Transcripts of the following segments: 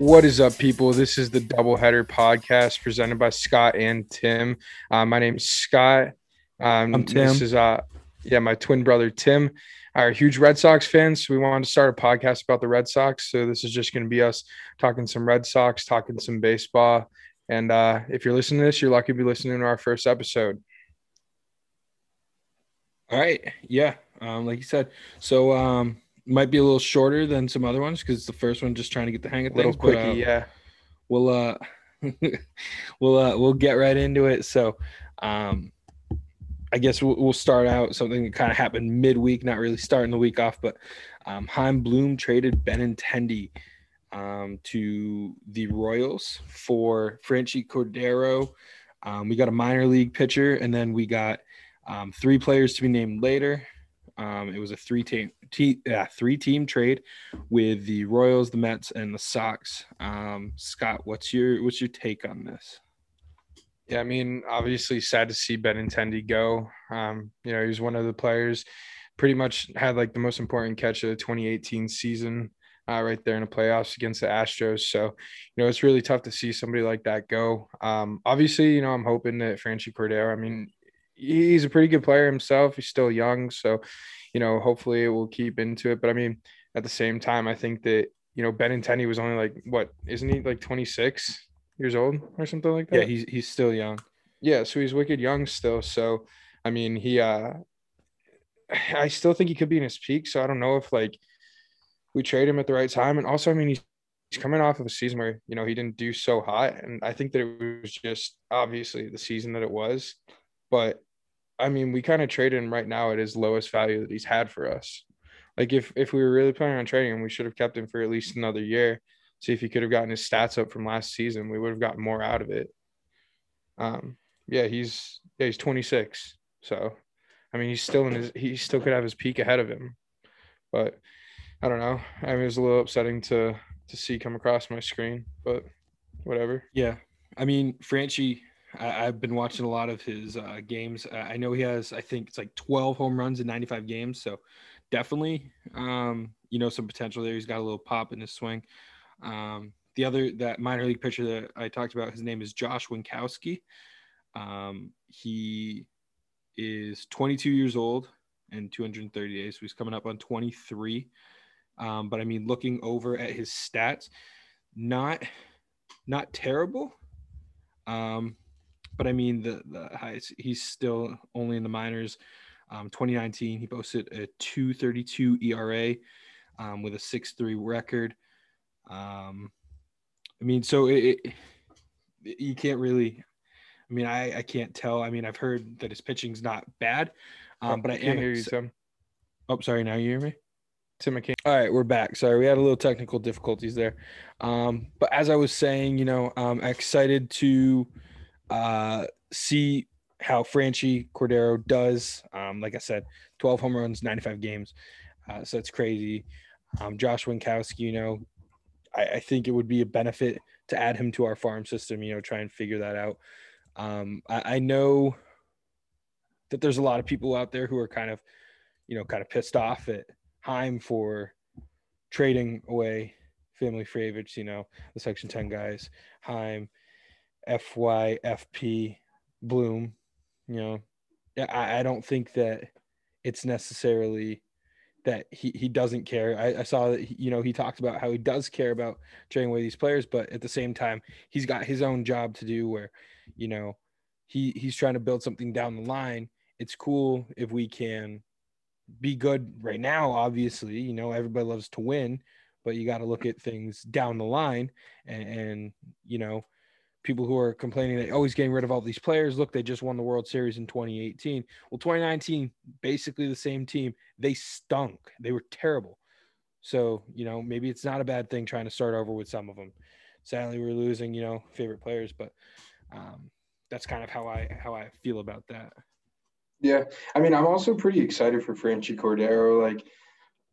What is up, people? This is the Doubleheader podcast presented by Scott and Tim. Uh, my name is Scott. Um, I'm Tim. This is uh, yeah, my twin brother Tim. Are huge Red Sox fans. So we wanted to start a podcast about the Red Sox. So this is just going to be us talking some Red Sox, talking some baseball. And uh, if you're listening to this, you're lucky to be listening to our first episode. All right. Yeah. Um, like you said. So um might be a little shorter than some other ones because the first one just trying to get the hang of Little things. quickie, but, uh, yeah. we'll uh we'll uh we'll get right into it. So um I guess we'll, we'll start out something that kind of happened midweek, not really starting the week off, but um Chaim Bloom traded Benintendi um to the Royals for Franchy Cordero. Um, we got a minor league pitcher, and then we got um, three players to be named later. Um, it was a three team te- yeah, three team trade with the Royals, the Mets, and the Sox. Um, Scott, what's your what's your take on this? Yeah, I mean, obviously sad to see Benintendi go. Um, you know, he was one of the players, pretty much had like the most important catch of the 2018 season, uh, right there in the playoffs against the Astros. So, you know, it's really tough to see somebody like that go. Um, obviously, you know, I'm hoping that Franchy Cordero, I mean, he's a pretty good player himself. He's still young, so you know, hopefully it will keep into it. But I mean, at the same time, I think that you know Benintendi was only like what isn't he like 26 years old or something like that? Yeah, he's he's still young. yeah. So he's wicked young still. So I mean, he uh, I still think he could be in his peak. So I don't know if like we trade him at the right time. And also, I mean, he's he's coming off of a season where you know he didn't do so hot, and I think that it was just obviously the season that it was, but I mean, we kind of traded him right now at his lowest value that he's had for us. Like if if we were really planning on trading him, we should have kept him for at least another year. See if he could have gotten his stats up from last season. We would have gotten more out of it. Um, yeah, he's yeah, he's 26. So I mean he's still in his he still could have his peak ahead of him. But I don't know. I mean it was a little upsetting to to see come across my screen, but whatever. Yeah, I mean Franchy. I, I've been watching a lot of his uh, games. I know he has, I think it's like 12 home runs in 95 games. So definitely, um, you know, some potential there. He's got a little pop in his swing. Um, the other that minor league pitcher that I talked about, his name is Josh Winkowski. Um, he is 22 years old and 230 days, so he's coming up on 23. Um, but I mean, looking over at his stats, not not terrible. Um, but I mean, the the highest he's still only in the minors. Um, 2019, he posted a 232 ERA um, with a 6-3 record. Um, I mean, so it, it you can't really. I mean, I I can't tell. I mean, I've heard that his pitching's not bad, um, but I can't am. hear you, Tim. oh, sorry. Now you hear me. Tim McCain. All right, we're back. Sorry, we had a little technical difficulties there. Um, but as I was saying, you know, I'm excited to uh, see how Franchy Cordero does. Um, like I said, 12 home runs, 95 games. Uh, so it's crazy. Um, Josh Winkowski, you know, I, I think it would be a benefit to add him to our farm system, you know, try and figure that out. Um, I, I know that there's a lot of people out there who are kind of, you know, kind of pissed off at Chaim for trading away family favorites, you know, the Section 10 guys, Chaim, FYFP, Bloom, you know. I, I don't think that it's necessarily that he, he doesn't care. I, I saw that, he- you know, he talked about how he does care about trading away these players, but at the same time, he's got his own job to do where, you know, he, he's trying to build something down the line. It's cool if we can be good right now, obviously. You know, everybody loves to win, but you got to look at things down the line. And, and, you know, people who are complaining that oh, he's getting rid of all these players. Look, they just won the World Series in 2018. Well, 2019, basically the same team. They stunk. They were terrible. So, you know, maybe it's not a bad thing trying to start over with some of them. Sadly, we're losing, you know, favorite players, but um, that's kind of how I how I feel about that. Yeah, I mean, I'm also pretty excited for Franchy Cordero. Like,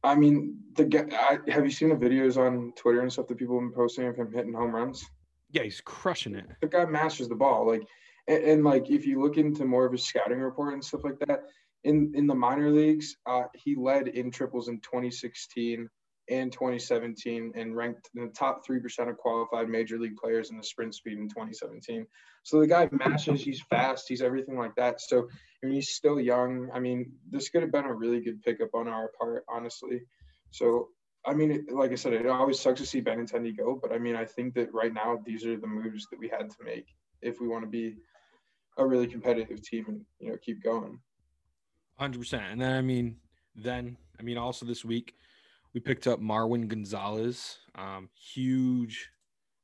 I mean, the guy. Have you seen the videos on Twitter and stuff that people have been posting of him hitting home runs? Yeah, he's crushing it. The guy masters the ball. Like, and, and like if you look into more of his scouting report and stuff like that, in in the minor leagues, uh, he led in triples in 2016, and 2017 and ranked in the top 3% of qualified major league players in the sprint speed in 2017. So the guy mashes, he's fast, he's everything like that. So I mean, he's still young. I mean, this could have been a really good pickup on our part, honestly. So I mean, like I said, it always sucks to see Benintendi go, but I mean, I think that right now these are the moves that we had to make if we want to be a really competitive team and you know keep going. Hundred percent, and then I mean, then I mean, also this week we picked up Marwin Gonzalez. Um, huge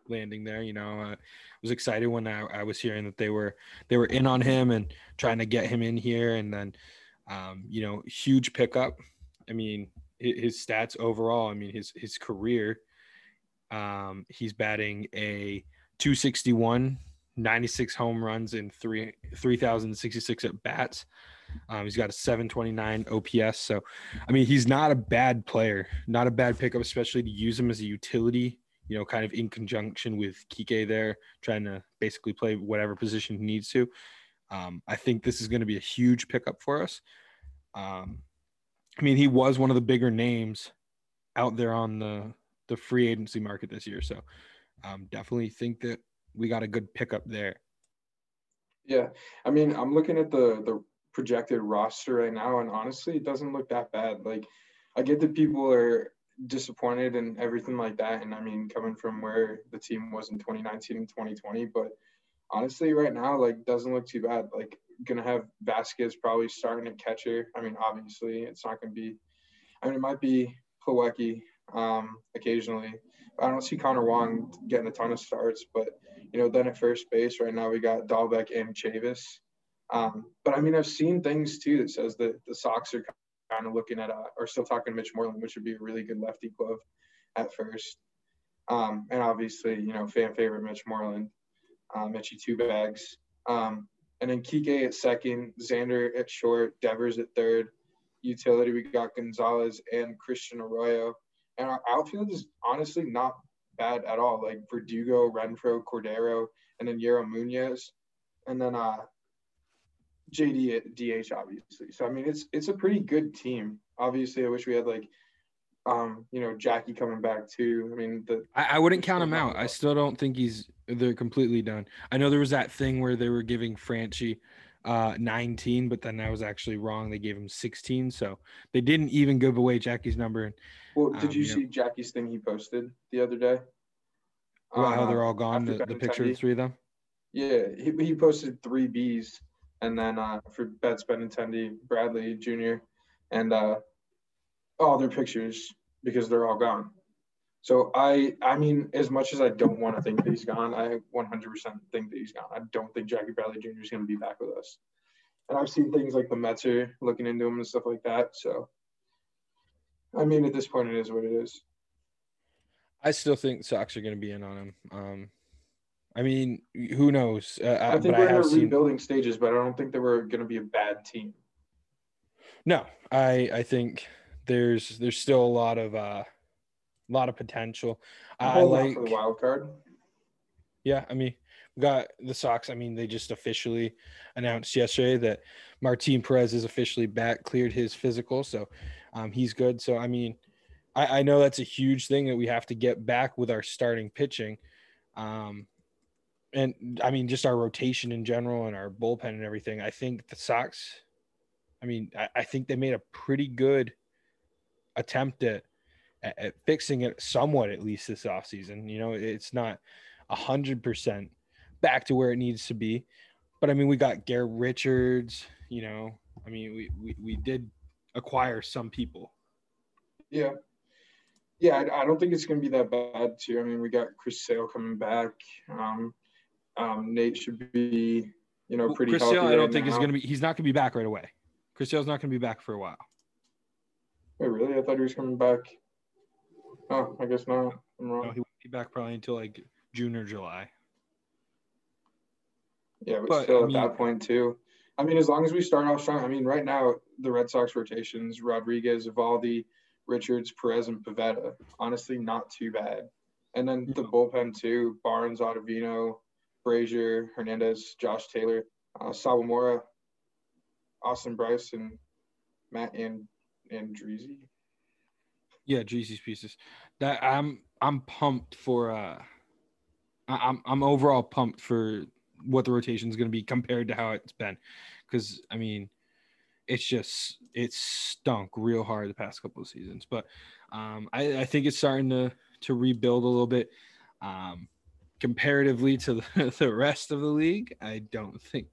landing there. You know, I was excited when I, I, was hearing that they were they were in on him and trying to get him in here, and then um, you know, huge pickup. I mean, his stats overall. I mean, his his career. Um, he's batting a 261, 96 home runs in three 3,066 at bats. Um, he's got a 729 OPS. So, I mean, he's not a bad player, not a bad pickup, especially to use him as a utility, you know, kind of in conjunction with Kike there, trying to basically play whatever position he needs to. Um, I think this is going to be a huge pickup for us. Um, I mean, he was one of the bigger names out there on the the free agency market this year. So um, definitely think that we got a good pickup there. Yeah, I mean, I'm looking at the the projected roster right now, and honestly, it doesn't look that bad. Like, I get that people are disappointed and everything like that, and I mean, coming from where the team was in 2019 and 2020, but honestly, right now, like, doesn't look too bad. Like, gonna have Vazquez probably starting at catcher. I mean, obviously, it's not gonna be. I mean, it might be Plawecki um, occasionally. I don't see Connor Wong getting a ton of starts, but you know, then at first base right now we got Dalbec and Chavis. Um, but I mean, I've seen things too that says that the Sox are kind of looking at, uh, or still talking to Mitch Moreland, which would be a really good lefty glove at first. Um, and obviously, you know, fan favorite Mitch Moreland, uh, Mitchy two bags. Um, and then Kike at second, Xander at short, Devers at third. Utility, we got Gonzalez and Christian Arroyo. And our outfield is honestly not bad at all. Like Verdugo, Renfro, Cordero, and then Yairo Munoz. And then uh, JD at DH, obviously. So I mean, it's it's a pretty good team. Obviously, I wish we had like, um, you know, Jackie coming back too. I mean, the I, I wouldn't count him out. I still don't think he's they're completely done. I know there was that thing where they were giving Franchy uh 19, but then I was actually wrong. They gave him 16, so they didn't even give away Jackie's number. Well, did um, you, you see know, Jackie's thing he posted the other day? Well, how they're all gone. The, the picture of three of them. Yeah, he, he posted three Bs, and then uh, for Betts Benintendi, Bradley Jr., and uh, all their pictures because they're all gone. So I, I mean, as much as I don't want to think that he's gone, I 100% think that he's gone. I don't think Jackie Bradley Jr. is going to be back with us. And I've seen things like the Mets are looking into him and stuff like that. So, I mean, at this point, it is what it is. I still think Sox are going to be in on him. Um, I mean, who knows? Uh, I think we're I in seen... rebuilding stages, but I don't think that we're going to be a bad team. No, I I think there's there's still a lot of uh, a lot of potential. I like for the wild card. Yeah, I mean, we got the Sox. I mean, they just officially announced yesterday that Martin Perez is officially back, cleared his physical, so um, he's good. So I mean, I, I, know that's a huge thing that we have to get back with our starting pitching, um, and I mean, just our rotation in general and our bullpen and everything. I think the Sox. I mean, I, I think they made a pretty good attempt at at, at fixing it somewhat at least this offseason. You know, it's not a hundred percent back to where it needs to be. But I mean, we got Garrett Richards, you know, I mean, we, we, we did acquire some people. Yeah. Yeah, I, I don't think it's going to be that bad too. I mean, we got Chris Sale coming back. Um, um, Nate should be, you know, pretty. Chris Sale, I don't think now. is going to be. He's not going to be back right away. Chris Sale's not going to be back for a while. I thought he was coming back Oh, I guess not. I'm wrong. No, he won't be back probably until like June or July. Yeah, but, but still I at mean, that point too. I mean, as long as we start off strong. I mean, right now the Red Sox rotations: Rodriguez, Eovaldi, Richards, Perez, and Pivetta. Honestly, not too bad. And then the bullpen too: Barnes, Ottavino, Brasier, Hernandez, Josh Taylor, uh, Sawamura, Austin Brice, and Matt and Andriese. Yeah, Reese's Pieces. That I'm I'm pumped for. uh I'm I'm overall pumped for what the rotation is going to be compared to how it's been, because I mean, it's just it's stunk real hard the past couple of seasons. But um, I, I think it's starting to to rebuild a little bit. Um, comparatively to the, the rest of the league, I don't think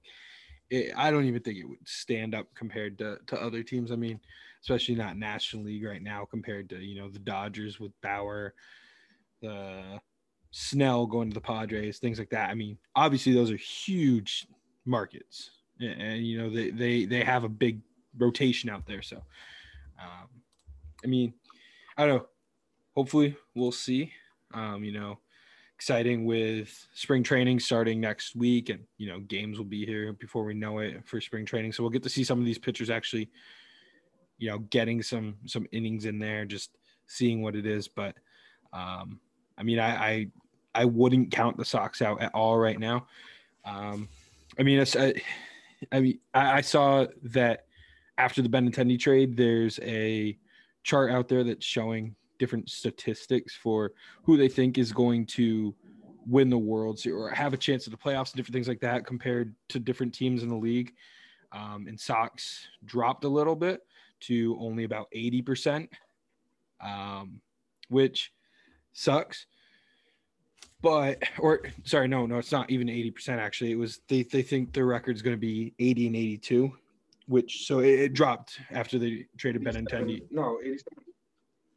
it, I don't even think it would stand up compared to, to other teams. I mean, especially not National League right now compared to, you know, the Dodgers with Bauer, the Snell going to the Padres, things like that. I mean, obviously those are huge markets and, and you know, they, they, they have a big rotation out there. So, um, I mean, I don't know. Hopefully we'll see, um, you know, exciting with spring training starting next week and you know games will be here before we know it for spring training. So we'll get to see some of these pitchers actually you know getting some some innings in there just seeing what it is. But um i mean i i, I wouldn't count the sox out at all right now. Um i mean it's I, I mean I, I saw that after the benintendi trade there's a chart out there that's showing different statistics for who they think is going to win the World Series or have a chance at the playoffs and different things like that compared to different teams in the league. Um, and Sox dropped a little bit to only about 80%, um, which sucks. But, or sorry, no, no, it's not even 80% actually. It was, they, they think their record is going to be 80 and 82, which, so it, it dropped after they traded Benintendi. No, 87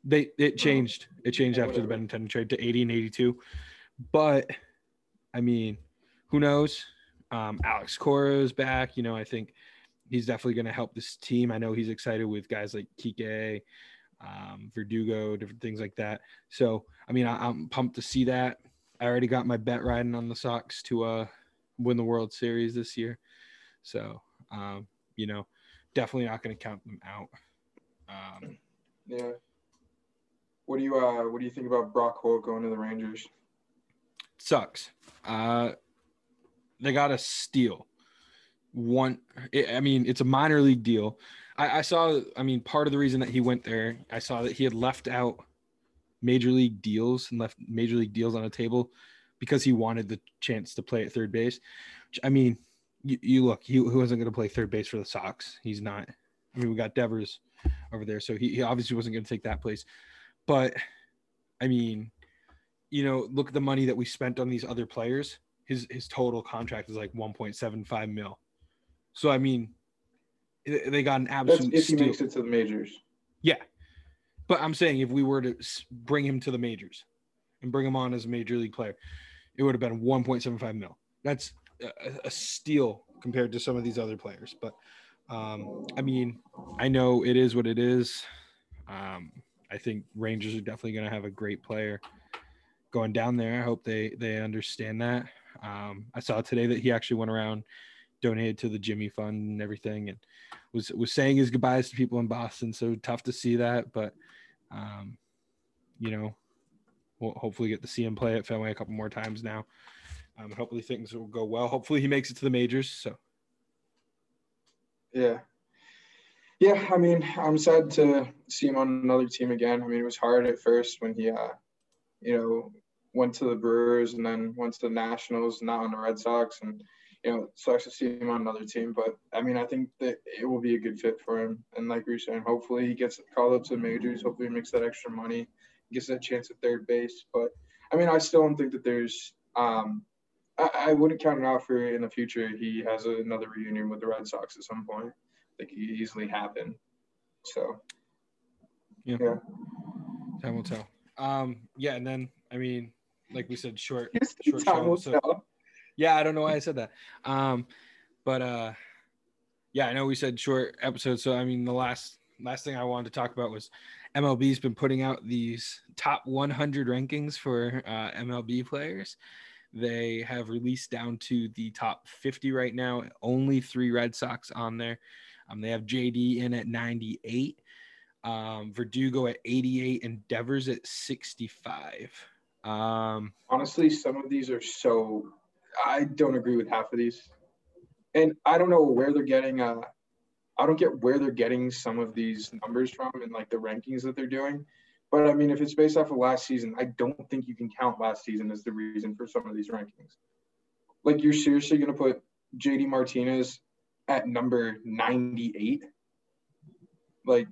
they it changed. It changed after the Benintendi trade to 80 and 82. But I mean, who knows? Um, Alex Cora is back. You know, I think he's definitely going to help this team. I know he's excited with guys like Kike, um, Verdugo, different things like that. So, I mean, I, am pumped to see that. I already got my bet riding on the Sox to uh, win the World Series this year. So, um, you know, definitely not going to count them out. Um, yeah. What do you uh what do you think about Brock Holt going to the Rangers? Sucks. Uh they got a steal. One I mean, it's a minor league deal. I, I saw I mean part of the reason that he went there, I saw that he had left out major league deals and left major league deals on a table because he wanted the chance to play at third base. I mean, you, you look, he, he wasn't going to play third base for the Sox. He's not. I mean, we got Devers over there, so he, he obviously wasn't going to take that place. But I mean, you know, look at the money that we spent on these other players. His his total contract is like 1.75 mil. So I mean, they got an absolute. That's if he steal. makes it to the majors. Yeah, but I'm saying if we were to bring him to the majors and bring him on as a major league player, it would have been 1.75 mil. That's a, a steal compared to some of these other players. But um, I mean, I know it is what it is. Um, I think Rangers are definitely going to have a great player going down there. I hope they they understand that. Um, I saw today that he actually went around, donated to the Jimmy Fund and everything, and was was saying his goodbyes to people in Boston. So tough to see that, but um, you know, we'll hopefully get to see him play at Fenway a couple more times now. Um, hopefully things will go well. Hopefully he makes it to the majors. So. Yeah, yeah, I mean, I'm sad to see him on another team again. I mean, it was hard at first when he, uh, you know, went to the Brewers and then went to the Nationals, now on the Red Sox, and you know, sucks to see him on another team. But I mean, I think that it will be a good fit for him. And like you're saying, hopefully he gets called up to the majors. Hopefully he makes that extra money, gets that chance at third base. But I mean, I still don't think that there's. Um, I, I wouldn't count it out for in the future. He has another reunion with the Red Sox at some point that could easily happen. So, yeah. yeah. Time will tell. Um, yeah, and then I mean, like we said, short, short show. So, yeah, I don't know why I said that. Um, but uh, yeah, I know we said short episode. So I mean, the last last thing I wanted to talk about was MLB's been putting out these top 100 rankings for uh, MLB players. They have released down to the top 50 right now. Only three Red Sox on there. Um, they have JD in at 98, um, Verdugo at 88, and Devers at 65. Um, Honestly, some of these are so. I don't agree with half of these, and I don't know where they're getting. Uh, I don't get where they're getting some of these numbers from and like the rankings that they're doing, But I mean, if it's based off of last season, I don't think you can count last season as the reason for some of these rankings. Like, you're seriously going to put JD Martinez at number 98? Like,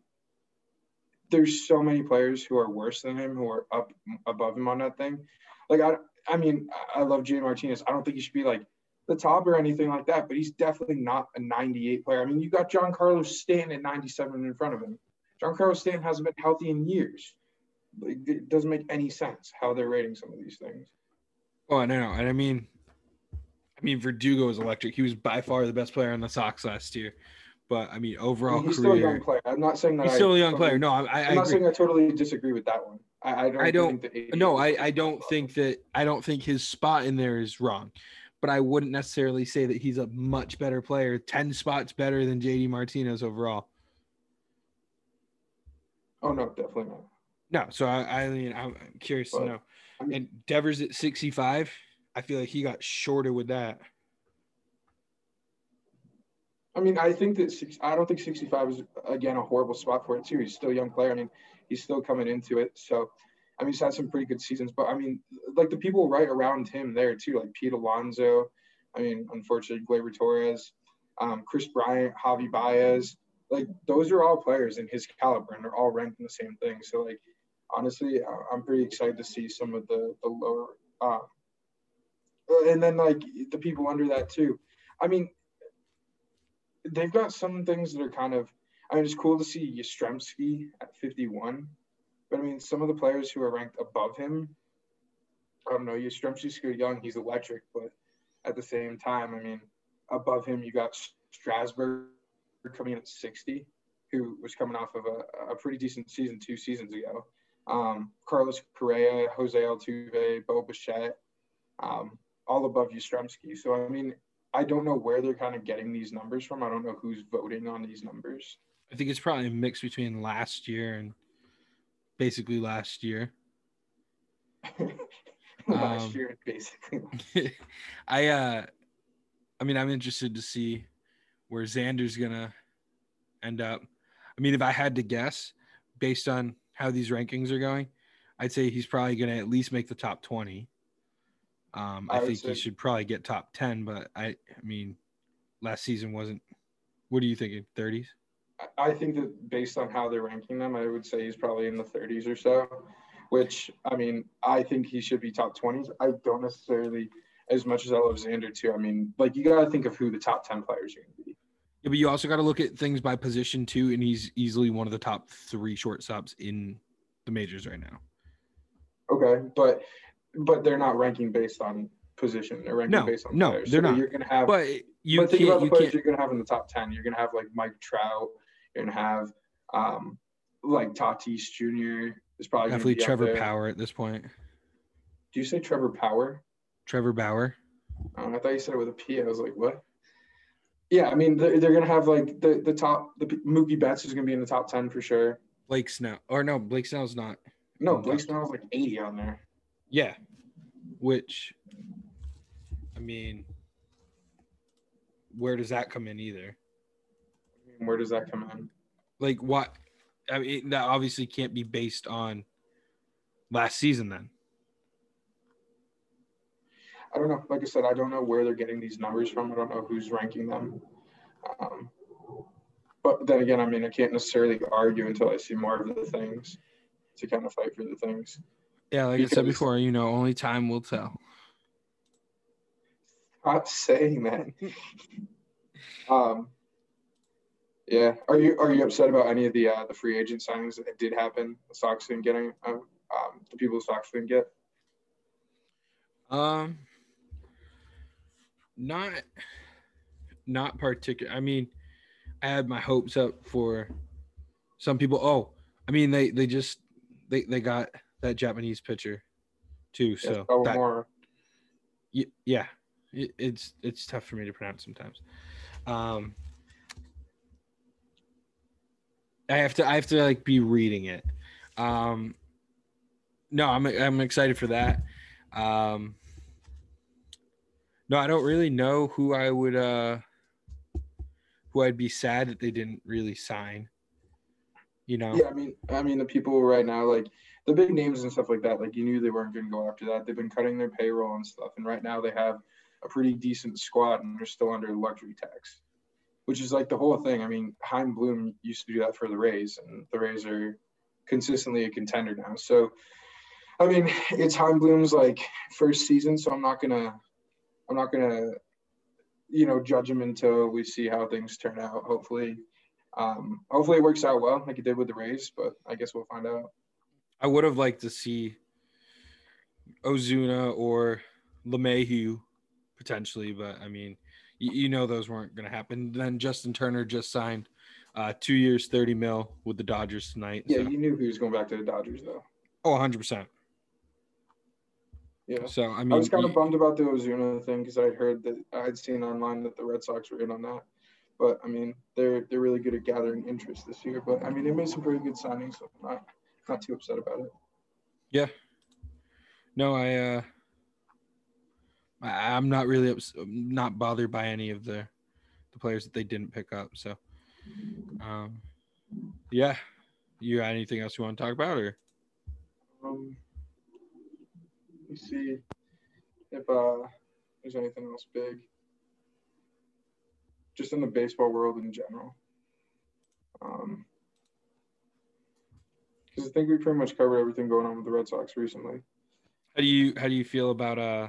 there's so many players who are worse than him who are up above him on that thing. Like, I, I mean, I love JD Martinez. I don't think he should be like the top or anything like that, but he's definitely not a 98 player. I mean, you got Giancarlo Stanton at 97 in front of him. Giancarlo Stanton hasn't been healthy in years it doesn't make any sense how they're rating some of these things. Oh, I know, and I mean, I mean, Verdugo is electric. He was by far the best player on the Sox last year. But I mean, overall, he's career, still a young player. I'm not saying that he's I still a young player. No, I, I, I'm not agree. saying I totally disagree with that one. I, I don't. I don't. Think No, I, I don't think that I don't think his spot in there is wrong, but I wouldn't necessarily say that he's a much better player. Ten spots better than JD Martinez overall. Oh no, definitely not. No, so I, I mean, I'm curious But, to know. I mean- and Devers at 65, I feel like he got shorter with that. I mean, I think that six, I don't think 65 is again a horrible spot for it too. He's still a young player. I mean, he's still coming into it. So, I mean, he's had some pretty good seasons. But I mean, like the people right around him there too, like Pete Alonso. I mean, unfortunately, Gleyber Torres, um, Kris Bryant, Javi Baez. Like those are all players in his caliber, and they're all ranked in the same thing. So, like, honestly, I'm pretty excited to see some of the the lower. Um, and then like the people under that too. I mean, they've got some things that are kind of. I mean, it's cool to see Yastrzemski at 51, but I mean, some of the players who are ranked above him. I don't know. Yastrzemski's still young. He's electric, but at the same time, I mean, above him you got Strasburg coming in at 60, who was coming off of a, a pretty decent season two seasons ago. Um, Carlos Correa, Jose Altuve, Bo Bichette, um, all above Yastrzemski. So I mean, I don't know where they're kind of getting these numbers from. I don't know who's voting on these numbers. I think it's probably a mix between last year and basically last year. Last Um, year, basically. I uh I mean I'm interested to see where Xander's gonna end up. I mean, if I had to guess based on how these rankings are going, I'd say he's probably gonna at least make the top 20. Um, I, I think he should probably get top 10, but I I mean last season wasn't what are you thinking? 30s? I- I think that based on how they're ranking them, I would say he's probably in the 30s or so. Which I mean, I think he should be top 20s. I don't necessarily, as much as I love Xander too. I mean, like you got to think of who the top 10 players are going to be. Yeah, but you also got to look at things by position too, and he's easily one of the top three shortstops in the majors right now. Okay, but but they're not ranking based on position. They're ranking No, based on no, players. they're So not. You're to have. But you but think about the you players you're to have in the top 10. You're to have like Mike Trout. You're to have um, like Tatis Jr. is probably definitely be Trevor. Power at this point. Do you say Trevor Power? Trevor Bauer. Um, I thought you said it with a P. I was like, what? Yeah, I mean, they're, they're gonna have like the the top. The Mookie Betts is gonna be in the top ten for sure. Blake Snell. Or no, Blake Snell's not. No, Blake Snell's like eighty on there. Yeah. Which I mean where does that come in either? Where does that come in? Like what I mean that obviously can't be based on last season then. I don't know. Like I said, I don't know where they're getting these numbers from. I don't know who's ranking them. Um, but then again, I mean, I can't necessarily argue until I see more of the things to kind of fight for the things. Yeah, like I said before, you know, only time will tell. Stop saying that. um, yeah. Are you are you upset about any of the uh, the free agent signings that did happen? The Sox didn't get any. Um, um, the people the Sox didn't get. Um, not, not particular. I mean, I had my hopes up for some people. Oh, I mean, they they just they they got that Japanese pitcher too. So that, yeah, it, it's it's tough for me to pronounce sometimes. Um, I have to I have to like be reading it. Um, no, I'm I'm excited for that. Um, no, I don't really know who I would uh who I'd be sad that they didn't really sign. You know. Yeah, I mean, I mean the people right now, like the big names and stuff like that, like you knew they weren't going to go after that. They've been cutting their payroll and stuff, and right now they have a pretty decent squad, and they're still under luxury tax, which is like the whole thing. I mean, Chaim Bloom used to do that for the Rays, and the Rays are consistently a contender now. So, I mean, it's Chaim Bloom's like first season, so I'm not gonna, I'm not gonna, you know, judge him until we see how things turn out. Hopefully, um, hopefully it works out well, like it did with the Rays. But I guess we'll find out. I would have liked to see Ozuna or LeMahieu potentially, but I mean, you, you know those weren't going to happen. Then Justin Turner just signed uh, two years, 30 mil with the Dodgers tonight. Yeah, so. you knew he was going back to the Dodgers, though. Oh, 100%. Yeah. So, I mean, I was kind of bummed about the Ozuna thing because I heard that I'd seen online that the Red Sox were in on that. But I mean, they're they're really good at gathering interest this year. But I mean, they made some pretty good signings, so not too upset about it. Yeah. No, I uh I, I'm not really ups- not bothered by any of the the players that they didn't pick up. So, um, yeah. You got anything else you want to talk about, or? Um, let me see if uh there's anything else big. Just in the baseball world in general. Um, because I think we pretty much covered everything going on with the Red Sox recently. How do you how do you feel about uh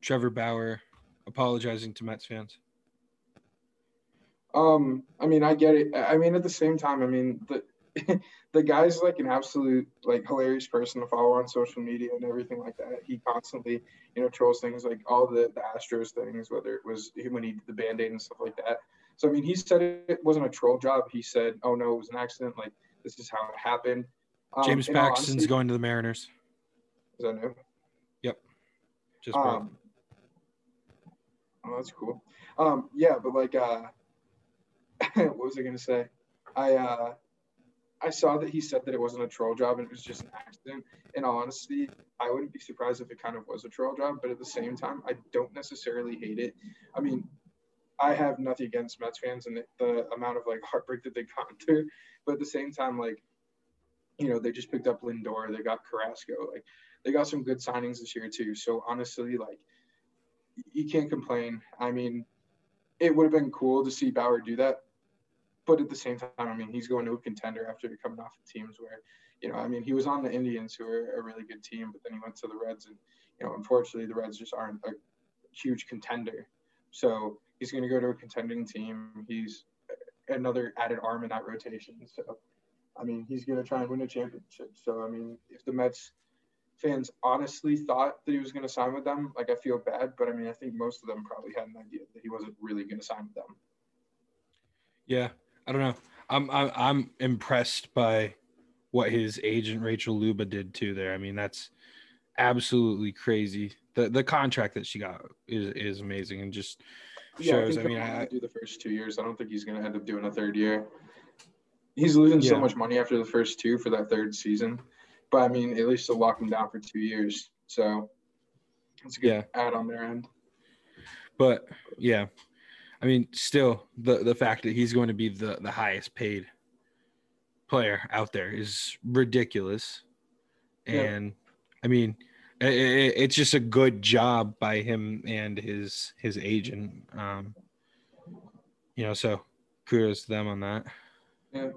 Trevor Bauer apologizing to Mets fans? Um, I mean, I get it. I mean, at the same time, I mean, the the guy's like an absolute like hilarious person to follow on social media and everything like that. He constantly, you know, trolls things like all the the Astros things, whether it was when he did the band aid and stuff like that. So I mean, he said it wasn't a troll job. He said, "Oh no, it was an accident. Like this is how it happened." Um, James Paxton's honesty, going to the Mariners. Is that new? Yep. Just um, oh, that's cool. Um, yeah, but like, uh, what was I gonna say? I uh, I saw that he said that it wasn't a troll job and it was just an accident. In all honesty, I wouldn't be surprised if it kind of was a troll job, but at the same time, I don't necessarily hate it. I mean, I have nothing against Mets fans and the, the amount of like heartbreak that they've gone through, but at the same time, like, you know, they just picked up Lindor, they got Carrasco, like, they got some good signings this year too. So honestly, like, you can't complain. I mean, it would have been cool to see Bauer do that, but at the same time, I mean, he's going to a contender after coming off of teams where, you know, I mean, he was on the Indians, who are a really good team, but then he went to the Reds, and you know, unfortunately, the Reds just aren't a huge contender. So he's going to go to a contending team. He's another added arm in that rotation. So, I mean, he's going to try and win a championship. So, I mean, if the Mets fans honestly thought that he was going to sign with them, like I feel bad, but I mean, I think most of them probably had an idea that he wasn't really going to sign with them. Yeah, I don't know. I'm I'm, I'm impressed by what his agent Rachel Luba did too. There, I mean, that's absolutely crazy. The the contract that she got is is amazing and just shows. Yeah, I, I mean, I do the first two years. I don't think he's going to end up doing a third year. He's losing yeah. so much money after the first two for that third season but I mean, at least they'll lock him down for two years. So it's a good yeah. add on their end. But yeah, I mean, still the the fact that he's going to be the the highest paid player out there is ridiculous, and yeah. I mean, it's just a good job by him and his his agent. Um, you know, so kudos to them on that. Yeah,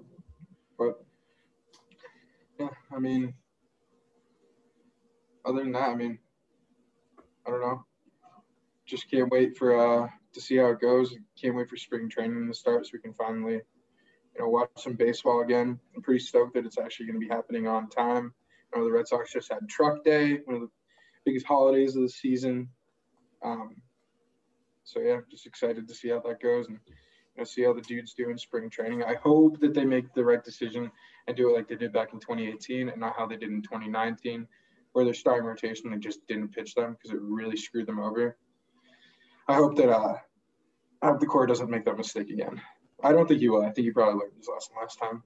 but yeah, I mean, other than that, I mean, I don't know. Just can't wait for uh to see how it goes. Can't wait for spring training to start so we can finally, you know, watch some baseball again. I'm pretty stoked that it's actually going to be happening on time. Know the Red Sox just had Truck Day, one of the biggest holidays of the season. Um, so yeah, just excited to see how that goes and you know see how the dudes do in spring training. I hope that they make the right decision and do it like they did back in 2018 and not how they did in 2019 where their starting rotation they just didn't pitch them because it really screwed them over. I hope that uh, I hope the core doesn't make that mistake again. I don't think he will. I think he probably learned his lesson last time.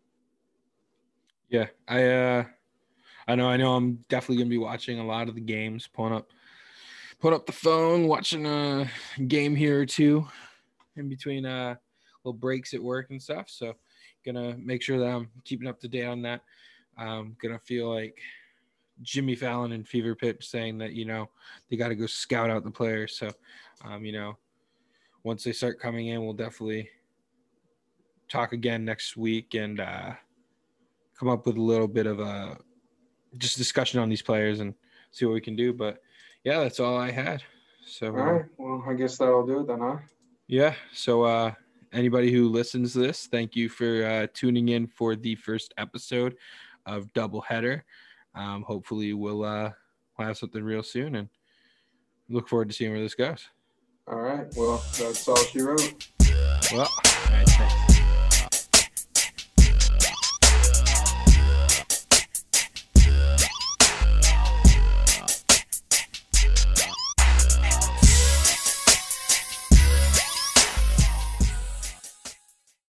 Yeah, I uh, I know, I know. I'm definitely gonna be watching a lot of the games. Pulling up, pulling up the phone, watching a game here or two, in between uh little breaks at work and stuff. So gonna make sure that I'm keeping up to date on that. I'm gonna feel like Jimmy Fallon and Fever Pitch saying that you know they got to go scout out the players. So, um, you know, once they start coming in, we'll definitely talk again next week and uh, come up with a little bit of a just discussion on these players and see what we can do. But yeah, that's all I had. So, all right. Well, I guess that'll do it then, huh? Yeah. So, uh, anybody who listens to this, thank you for uh, tuning in for the first episode of Doubleheader. Um, hopefully, we'll, uh, we'll have something real soon and look forward to seeing where this goes. All right. Well, that's all she wrote.